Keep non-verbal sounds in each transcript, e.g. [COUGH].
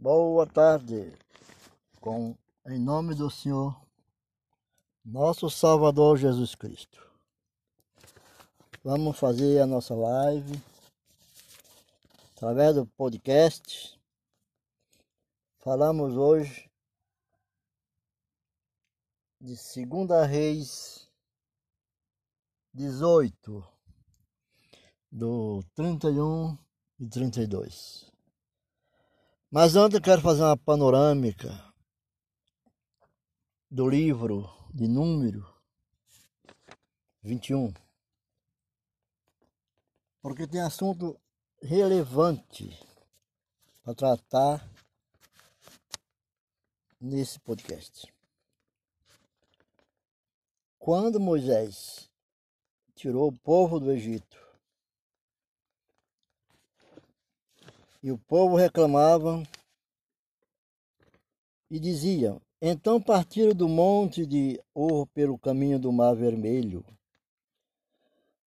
Boa tarde, com em nome do Senhor, nosso Salvador Jesus Cristo. Vamos fazer a nossa live através do podcast. Falamos hoje de Segunda Reis 18 do 31 e 32. Mas antes eu quero fazer uma panorâmica do livro de número 21. Porque tem assunto relevante para tratar nesse podcast. Quando Moisés tirou o povo do Egito E o povo reclamava e diziam: Então partiram do monte de Or pelo caminho do Mar Vermelho,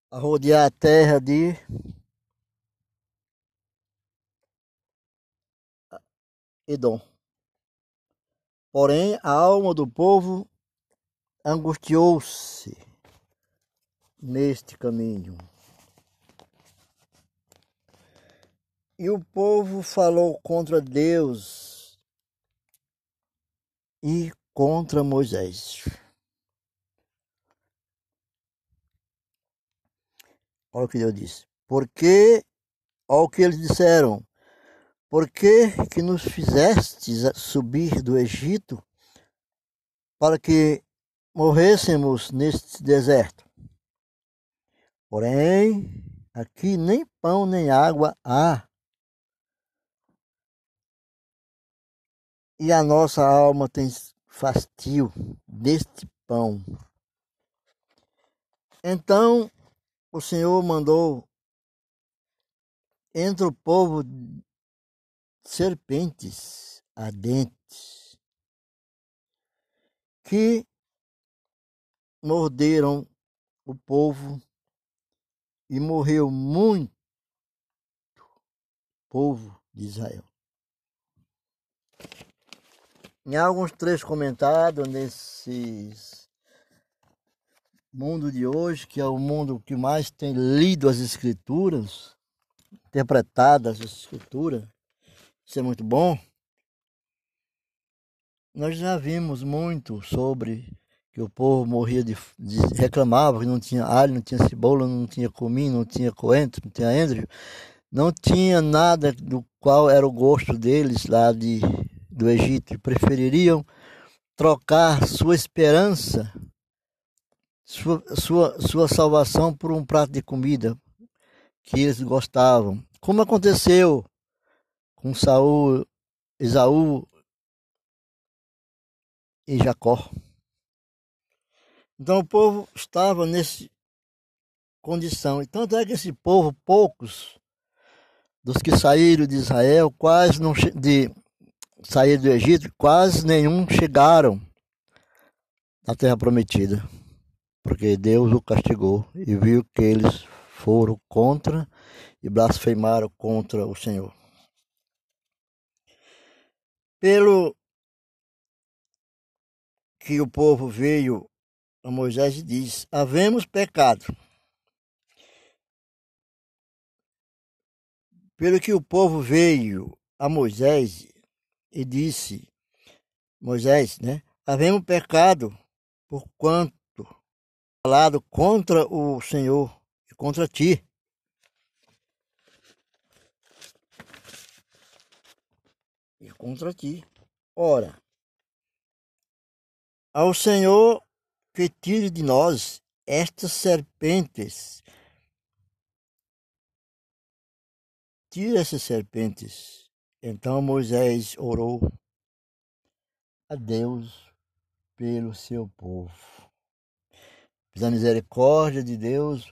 a rodear a terra de Edom. Porém, a alma do povo angustiou-se neste caminho. E o povo falou contra Deus e contra Moisés. Olha o que Deus disse. Porque, olha o que eles disseram. Por que, que nos fizestes subir do Egito para que morrêssemos neste deserto? Porém, aqui nem pão nem água há e a nossa alma tem fastio deste pão. Então o Senhor mandou entre o povo serpentes ardentes que morderam o povo e morreu muito povo de Israel. Em alguns trechos comentados nesses mundo de hoje, que é o mundo que mais tem lido as escrituras, interpretado as escrituras, isso é muito bom. Nós já vimos muito sobre que o povo morria de, de reclamava que não tinha alho, não tinha cebola, não tinha cominho, não tinha coentro, não tinha êndrio, não tinha nada do qual era o gosto deles lá de do Egito prefeririam trocar sua esperança, sua, sua, sua salvação por um prato de comida que eles gostavam. Como aconteceu com Saul, Esaú e Jacó. Então o povo estava nessa condição. E tanto é que esse povo, poucos dos que saíram de Israel, quase não de sair do Egito, quase nenhum chegaram à terra prometida, porque Deus o castigou e viu que eles foram contra e blasfemaram contra o Senhor. Pelo que o povo veio a Moisés e diz: Havemos pecado. Pelo que o povo veio a Moisés e disse Moisés, né? Havemos pecado por quanto falado contra o Senhor e contra ti. E contra ti. Ora, ao Senhor que tire de nós estas serpentes. Tira essas serpentes então Moisés orou a Deus pelo seu povo. Pela misericórdia de Deus,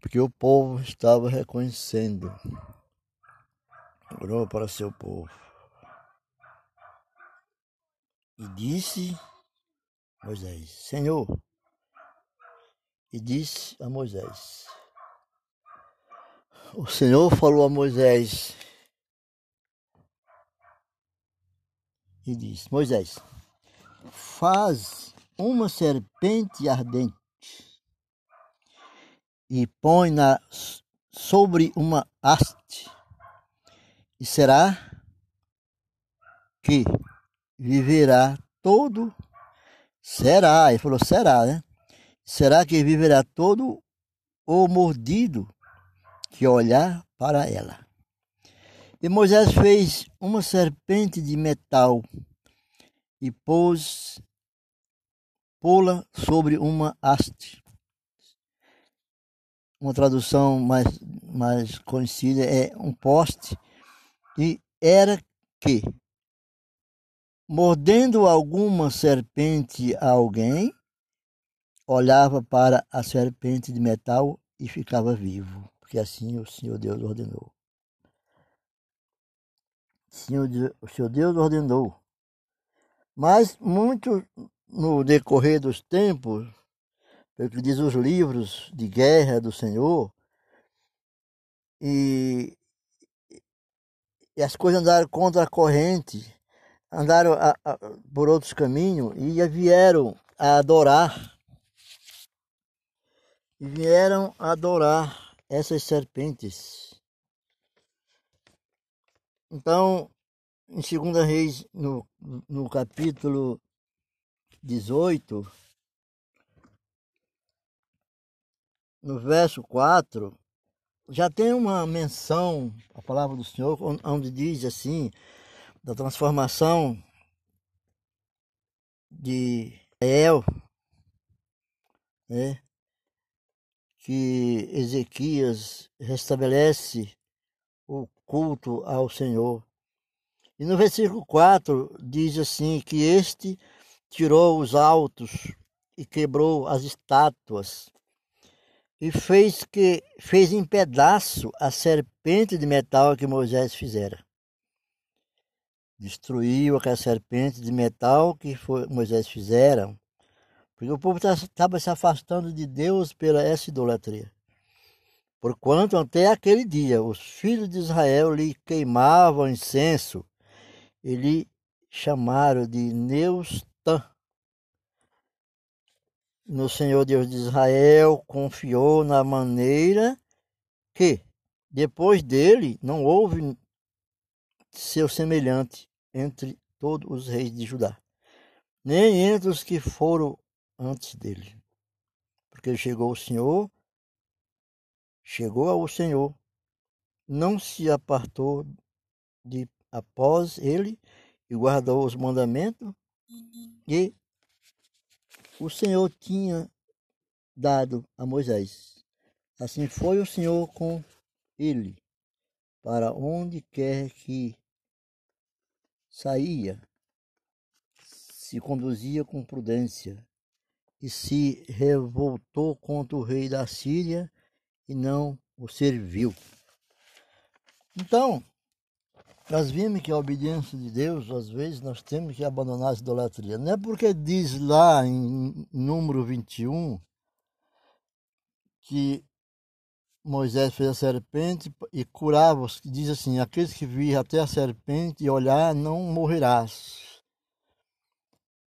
porque o povo estava reconhecendo. Orou para seu povo. E disse Moisés, Senhor, e disse a Moisés, o Senhor falou a Moisés, e disse: Moisés, faz uma serpente ardente e põe-na sobre uma haste, e será que viverá todo. Será, ele falou será, né? Será que viverá todo o mordido que olhar para ela. E Moisés fez uma serpente de metal e pôs pô-la sobre uma haste. Uma tradução mais, mais conhecida é um poste, e era que, mordendo alguma serpente a alguém, olhava para a serpente de metal e ficava vivo, porque assim o Senhor Deus ordenou. O Senhor Deus ordenou. Mas muito no decorrer dos tempos, pelo que diz os livros de guerra do Senhor, e, e as coisas andaram contra a corrente, andaram a, a, por outros caminhos e vieram a adorar e vieram adorar essas serpentes. Então, em 2 Reis, no, no capítulo 18, no verso 4, já tem uma menção, a palavra do Senhor, onde diz assim, da transformação de El, né? que Ezequias restabelece o culto ao Senhor. E no versículo 4 diz assim: que este tirou os altos e quebrou as estátuas e fez que fez em pedaço a serpente de metal que Moisés fizera. Destruiu aquela serpente de metal que foi, Moisés fizera porque o povo estava se afastando de Deus pela essa idolatria. Porquanto até aquele dia os filhos de Israel lhe queimavam incenso e lhe chamaram de Neustã. No Senhor Deus de Israel confiou na maneira que, depois dele, não houve seu semelhante entre todos os reis de Judá, nem entre os que foram antes dele. Porque chegou o Senhor, chegou ao Senhor, não se apartou de após ele e guardou os mandamentos e o Senhor tinha dado a Moisés. Assim foi o Senhor com ele, para onde quer que saía, se conduzia com prudência, e se revoltou contra o rei da Síria e não o serviu. Então, nós vimos que a obediência de Deus, às vezes, nós temos que abandonar a idolatria. Não é porque diz lá em número 21 que Moisés fez a serpente e curava, diz assim, aqueles que virem até a serpente e olhar, não morrerás.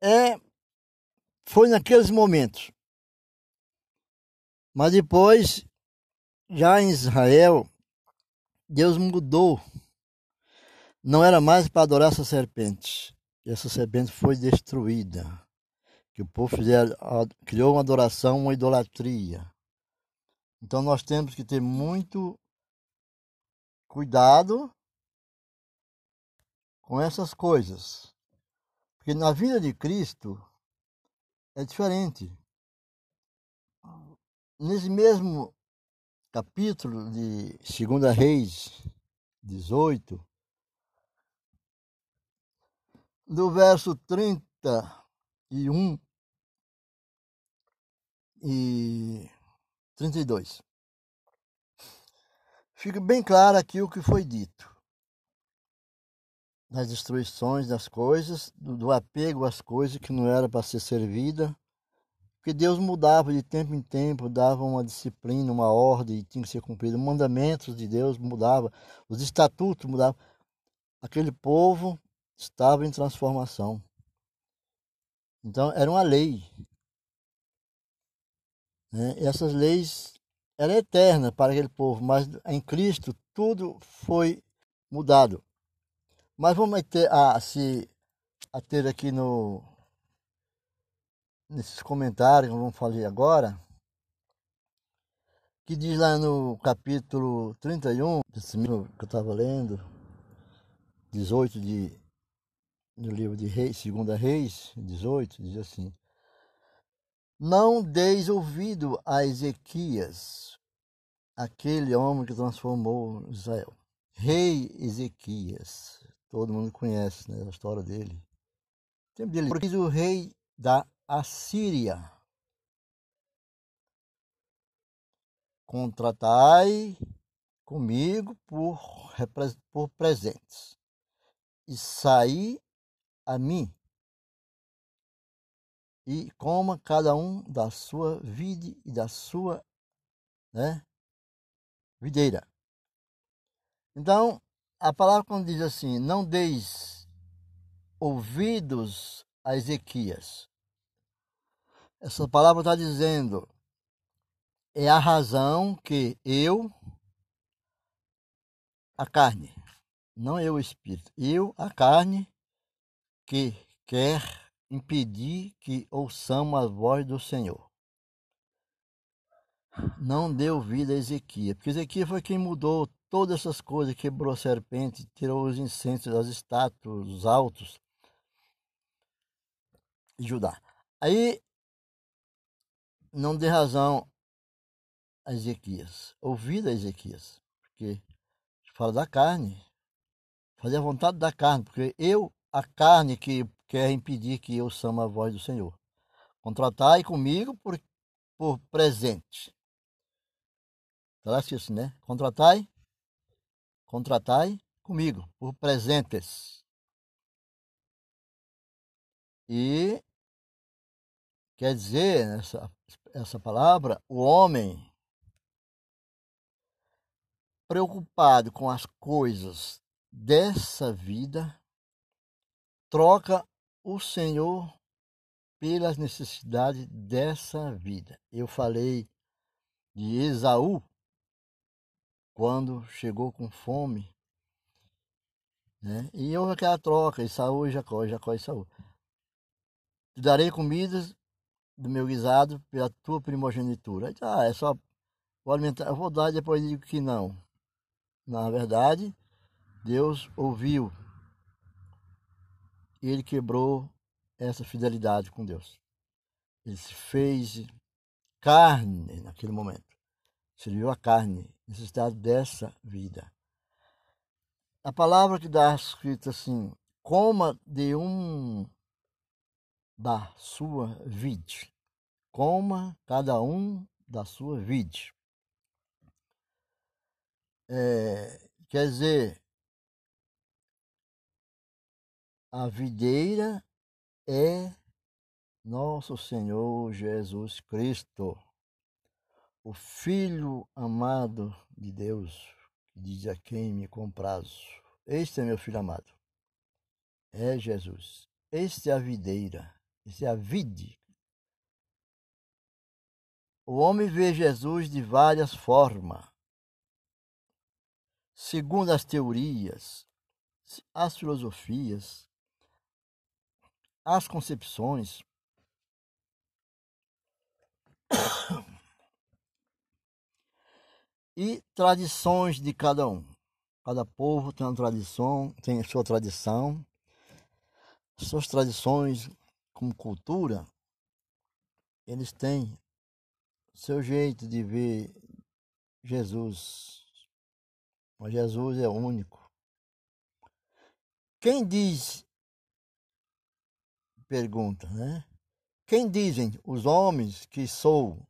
É foi naqueles momentos. Mas depois, já em Israel, Deus mudou. Não era mais para adorar essa serpente. E essa serpente foi destruída. Que o povo fizer, criou uma adoração, uma idolatria. Então nós temos que ter muito cuidado com essas coisas. Porque na vida de Cristo, é diferente. Nesse mesmo capítulo de 2 Reis 18, do verso 31 e 32. Fica bem claro aqui o que foi dito. Das destruições das coisas, do, apego às coisas que não era para ser servida, porque Deus mudava de tempo em tempo, dava uma disciplina, uma ordem, tinha que ser cumprida. Os mandamentos de Deus mudavam, os estatutos mudavam. Aquele povo estava em transformação. Então, era uma lei. Né? E essas leis eram eternas para aquele povo, mas em Cristo tudo foi mudado. Mas vamos ter, a, se ater aqui no, nesses comentários que vamos fazer agora, que diz lá no capítulo 31, desse livro que eu estava lendo, 18 de, do livro de Reis, Segunda Reis, 18, diz assim, Não deis ouvido a Ezequias, aquele homem que transformou Israel. Rei Ezequias, todo mundo conhece né, a história dele. Tempo dele, porque o rei da Assíria contratai comigo por, por presentes e saí a mim e coma cada um da sua vide e da sua né, videira. Então, a palavra quando diz assim, não deis ouvidos a Ezequias. Essa palavra está dizendo, é a razão que eu, a carne, não eu o espírito, eu, a carne, que quer impedir que ouçamos a voz do Senhor. Não deu vida a Ezequias, porque Ezequias foi quem mudou todas essas coisas, quebrou a serpente, tirou os incêndios das estátuas, os altos de Judá. Aí não dê razão a Ezequias, ouvir a Ezequias, porque fala da carne, fazer a vontade da carne, porque eu, a carne que quer impedir que eu sama a voz do Senhor. Contratai comigo por, por presente. Está lá isso, né? Contratai, contratai comigo por presentes. E quer dizer, essa, essa palavra, o homem preocupado com as coisas dessa vida, troca o Senhor pelas necessidades dessa vida. Eu falei de Esaú quando chegou com fome, né? E houve aquela troca, Esaú e Jacó, Jacó e Esaú. Te darei comidas do meu guisado pela tua primogenitura. Ah, é só vou alimentar, eu vou dar depois digo que não. Na verdade, Deus ouviu e ele quebrou essa fidelidade com Deus. Ele se fez carne naquele momento. Serviu a carne, necessidade dessa vida. A palavra que dá escrita assim: coma de um da sua vide. Coma cada um da sua vide. É, quer dizer, a videira é nosso Senhor Jesus Cristo, o Filho amado de Deus, que diz a quem me comprazo. Este é meu filho amado. É Jesus. Este é a videira. Este é a vide. O homem vê Jesus de várias formas segundo as teorias, as filosofias, as concepções, [COUGHS] e tradições de cada um. Cada povo tem uma tradição, tem sua tradição, suas tradições como cultura, eles têm seu jeito de ver Jesus mas Jesus é único. Quem diz, pergunta, né? Quem dizem os homens que sou?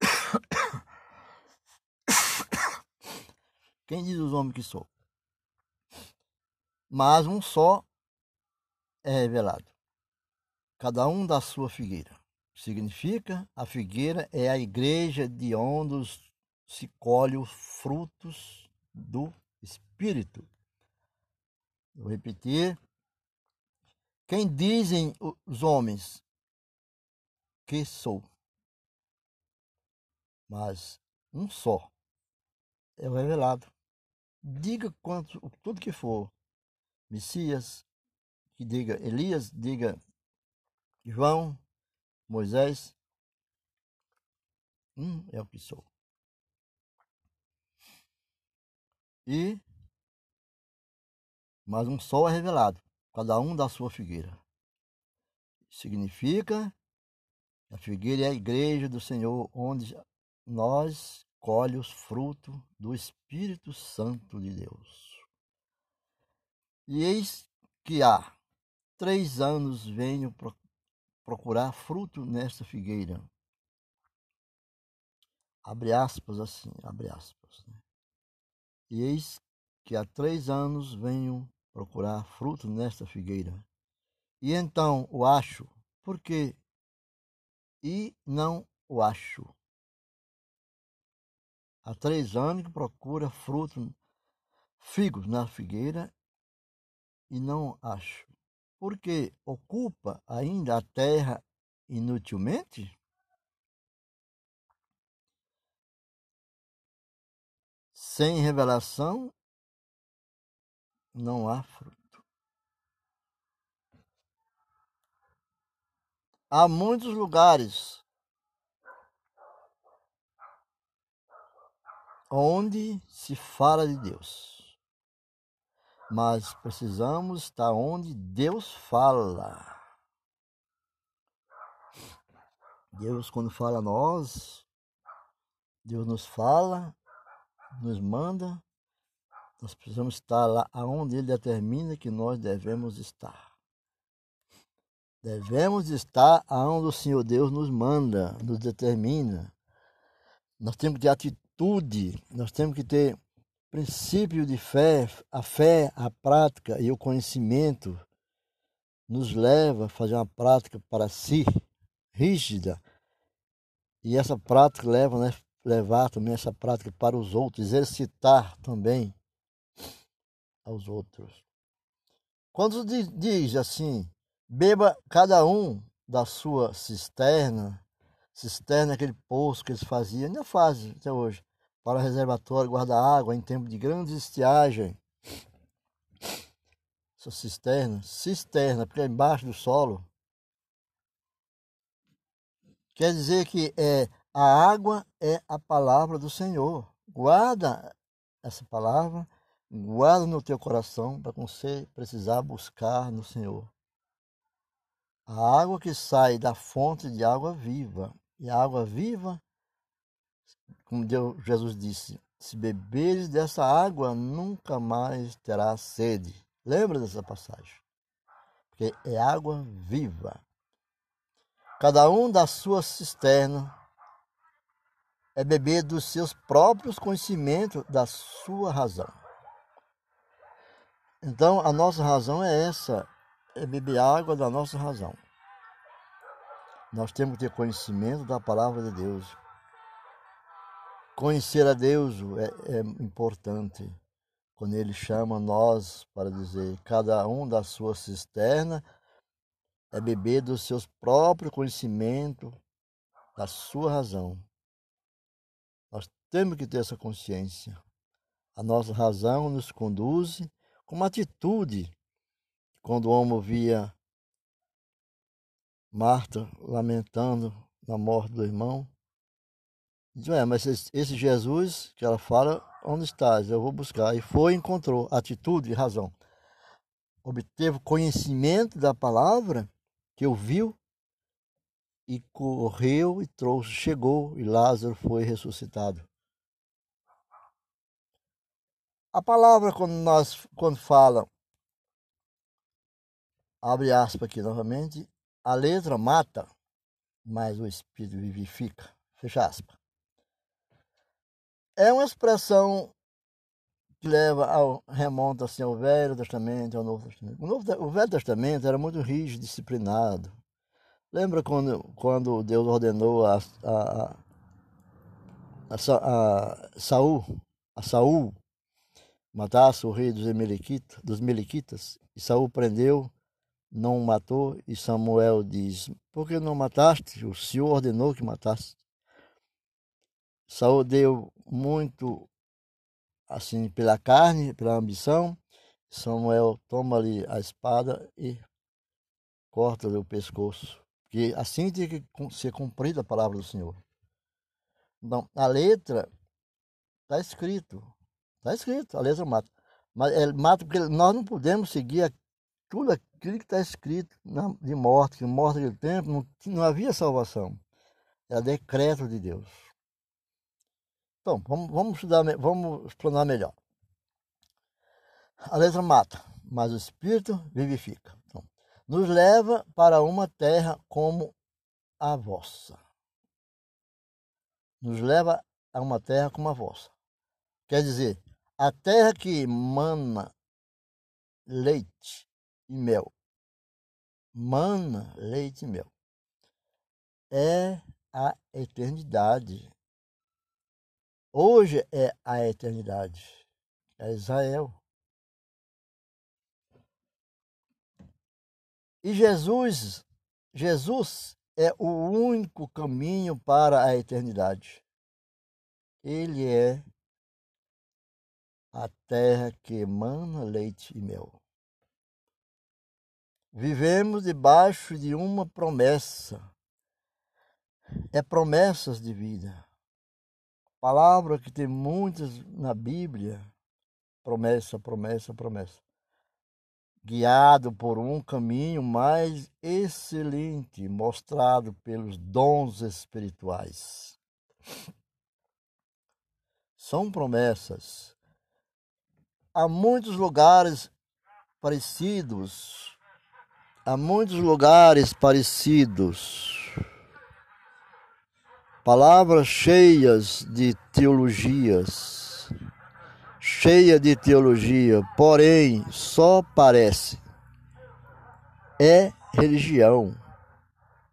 [COUGHS] Quem diz os homens que sou? Mas um só é revelado, cada um da sua figueira significa a figueira é a igreja de onde se colhe os frutos do Espírito. Vou repetir. Quem dizem os homens que sou? Mas um só é o revelado. Diga quanto, tudo que for. Messias, que diga Elias, diga João, Moisés. Um é o que sou. E mas um sol é revelado, cada um da sua figueira. Significa a figueira é a igreja do Senhor, onde nós colhe os frutos do Espírito Santo de Deus. E eis que há três anos venho procurar fruto nesta figueira. Abre aspas assim, abre aspas. Né? E eis que há três anos venho procurar fruto nesta figueira. E então o acho, porque e não o acho. Há três anos que procura fruto, figos na figueira e não acho. Porque ocupa ainda a terra inutilmente? Sem revelação não há fruto. Há muitos lugares onde se fala de Deus. Mas precisamos estar onde Deus fala. Deus, quando fala a nós, Deus nos fala, nos manda, nós precisamos estar lá aonde Ele determina que nós devemos estar. Devemos estar aonde o Senhor Deus nos manda, nos determina. Nós temos que ter atitude atitude, nós temos que ter princípio de fé, a fé, a prática e o conhecimento nos leva a fazer uma prática para si rígida e essa prática leva né, levar também essa prática para os outros, exercitar também aos outros. Quando diz assim, beba cada um da sua cisterna cisterna, aquele poço que eles faziam, ainda fazem até hoje, para reservatório, guardar água em tempo de grande estiagem. Essa cisterna, cisterna, porque é embaixo do solo. Quer dizer que é, a água é a palavra do Senhor. Guarda essa palavra, guarda no teu coração para você precisar buscar no Senhor. A água que sai da fonte de água viva e a água viva, como Deus, Jesus disse, se beberes dessa água, nunca mais terás sede. Lembra dessa passagem? Porque é água viva. Cada um da sua cisterna é beber dos seus próprios conhecimentos, da sua razão. Então, a nossa razão é essa, é beber água da nossa razão. Nós temos que ter conhecimento da palavra de Deus. Conhecer a Deus é, é importante. Quando Ele chama nós para dizer, cada um da sua cisterna é beber dos seus próprios conhecimentos, da sua razão. Nós temos que ter essa consciência. A nossa razão nos conduz com uma atitude. Quando o homem via Marta lamentando a morte do irmão. Diz, é, mas esse, Jesus que ela fala, onde estás? Eu vou buscar. E foi e encontrou atitude e razão. Obteve conhecimento da palavra que ouviu e correu e trouxe, chegou e Lázaro foi ressuscitado. A palavra quando nós quando fala abre aspas aqui novamente, a letra mata, mas o espírito vivifica. Fecha aspas. É uma expressão que leva ao remonta assim ao Velho Testamento ao Novo Testamento. O, Novo, o Velho Testamento era muito rígido, disciplinado. Lembra quando, quando Deus ordenou a, a, a, a, Saul, a Saul matasse o rei dos Meliquitas, dos Meliquitas, e Saul prendeu, não matou, e Samuel diz: Por que não mataste? O Senhor ordenou que matasse. Saul deu muito assim pela carne, pela ambição. Samuel toma ali a espada e corta-lhe o pescoço. Porque assim tem que ser cumprida a palavra do Senhor. Então, a letra está escrito. Está escrito, a letra mata. Mas ele mata porque nós não podemos seguir tudo aquilo que está escrito de morte, que morte naquele tempo não, não havia salvação. Era decreto de Deus. Então, vamos, vamos estudar, vamos explanar melhor. A letra mata, mas o Espírito vivifica. Então, nos leva para uma terra como a vossa. Nos leva a uma terra como a vossa. Quer dizer, a terra que mana leite e mel. Mana leite e mel. É a eternidade Hoje é a eternidade, é Israel. E Jesus, Jesus é o único caminho para a eternidade. Ele é a terra que emana leite e mel. Vivemos debaixo de uma promessa. É promessas de vida. Palavra que tem muitas na Bíblia. Promessa, promessa, promessa. Guiado por um caminho mais excelente, mostrado pelos dons espirituais. São promessas. Há muitos lugares parecidos. Há muitos lugares parecidos Palavras cheias de teologias, cheia de teologia, porém só parece. É religião,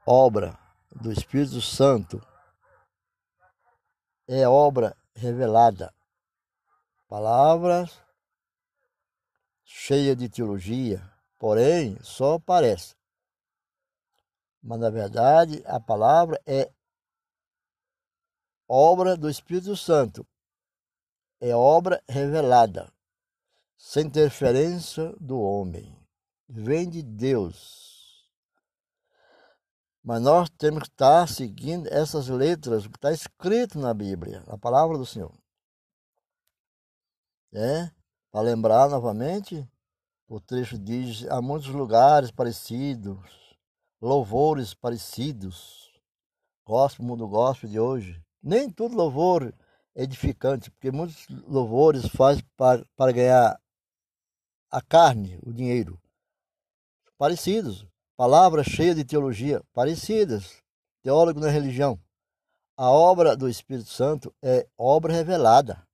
obra do Espírito Santo, é obra revelada. Palavras cheia de teologia, porém só parece. Mas na verdade a palavra é obra do Espírito Santo. É obra revelada, sem interferência do homem. Vem de Deus. Mas nós temos que estar seguindo essas letras, que está escrito na Bíblia, a palavra do Senhor. É? Para lembrar novamente, o trecho diz: há muitos lugares parecidos, louvores parecidos. Gospel, mundo gospel de hoje. Nem todo louvor é edificante, porque muitos louvores faz para, para ganhar a carne, o dinheiro. Parecidos. Palavras cheias de teologia, parecidas. Teólogo na religião. A obra do Espírito Santo é obra revelada.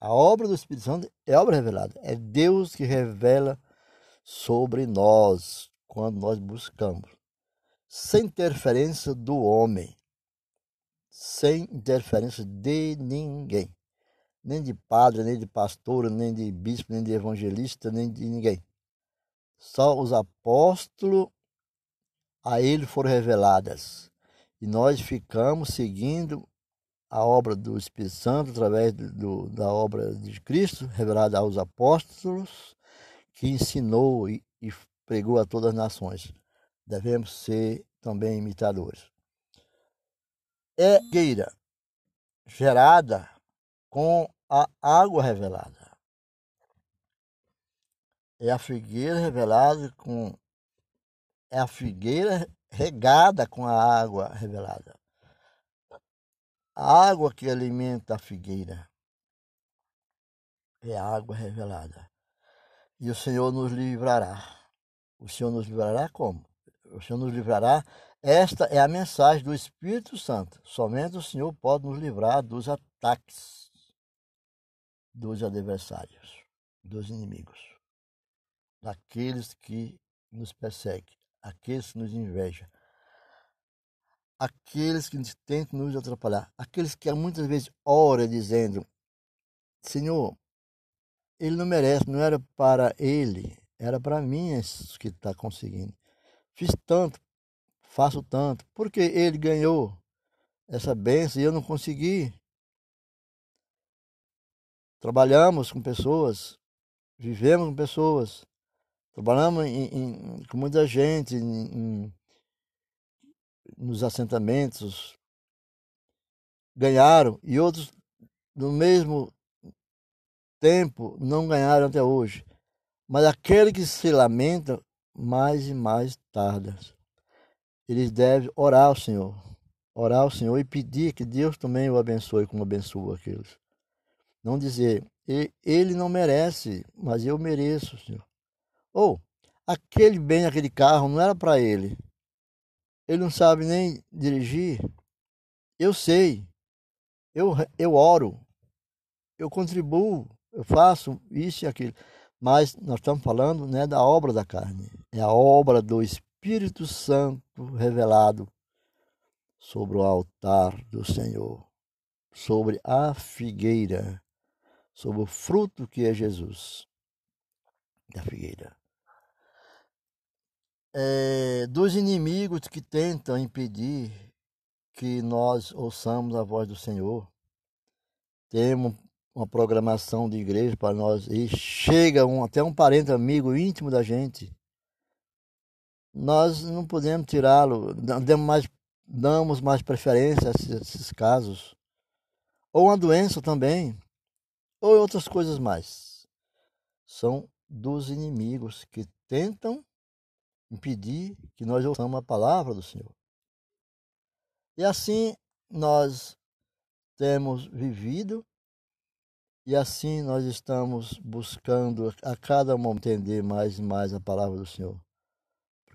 A obra do Espírito Santo é obra revelada. É Deus que revela sobre nós quando nós buscamos, sem interferência do homem sem interferência de ninguém. Nem de padre, nem de pastor, nem de bispo, nem de evangelista, nem de ninguém. Só os apóstolos a ele foram reveladas. E nós ficamos seguindo a obra do Espírito Santo através do, da obra de Cristo, revelada aos apóstolos, que ensinou e, e pregou a todas as nações. Devemos ser também imitadores é gueira gerada com a água revelada. É a figueira revelada com é a figueira regada com a água revelada. A água que alimenta a figueira é a água revelada. E o Senhor nos livrará. O Senhor nos livrará como? O Senhor nos livrará esta é a mensagem do Espírito Santo. Somente o Senhor pode nos livrar dos ataques dos adversários, dos inimigos, daqueles que nos perseguem, aqueles que nos invejam, aqueles que tentam nos atrapalhar, aqueles que muitas vezes oram dizendo: Senhor, ele não merece, não era para ele, era para mim que está conseguindo. Fiz tanto, faço tanto, porque ele ganhou essa benção e eu não consegui. Trabalhamos com pessoas, vivemos com pessoas, trabalhamos em, em, com muita gente em, nos assentamentos, ganharam e outros no mesmo tempo não ganharam até hoje. Mas aquele que se lamenta, mais e mais tarda. Eles devem orar ao Senhor, orar ao Senhor e pedir que Deus também o abençoe como abençoa aqueles. Não dizer, ele não merece, mas eu mereço, Senhor. Ou, aquele bem, aquele carro, não era para ele. Ele não sabe nem dirigir. Eu sei. Eu, eu oro. Eu contribuo. Eu faço isso e aquilo. Mas nós estamos falando né, da obra da carne. É a obra do Espírito Santo revelado sobre o altar do Senhor, sobre a figueira sobre o fruto que é Jesus da figueira. É, dos inimigos que tentam impedir que nós ouçamos a voz do Senhor, temos uma programação de igreja para nós e chega um, até um parente amigo íntimo da gente, nós não podemos tirá-lo, damos mais, damos mais preferência a esses, esses casos. Ou uma doença também ou outras coisas mais. São dos inimigos que tentam impedir que nós ouçamos a palavra do Senhor. E assim nós temos vivido e assim nós estamos buscando a cada momento entender mais e mais a palavra do Senhor.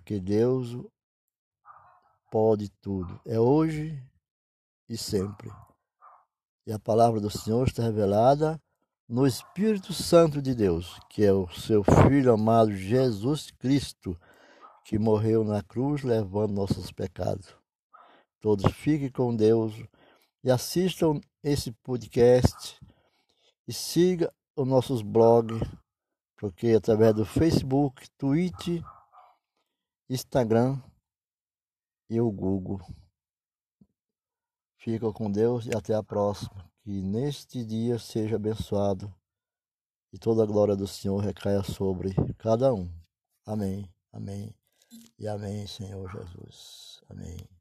Porque Deus pode tudo. É hoje e sempre. E a palavra do Senhor está revelada no Espírito Santo de Deus, que é o seu Filho amado Jesus Cristo, que morreu na cruz levando nossos pecados. Todos fiquem com Deus e assistam esse podcast e siga os nossos blogs, porque através do Facebook, Twitter, Instagram e o Google. Fica com Deus e até a próxima. Que neste dia seja abençoado e toda a glória do Senhor recaia sobre cada um. Amém, amém e amém, Senhor Jesus. Amém.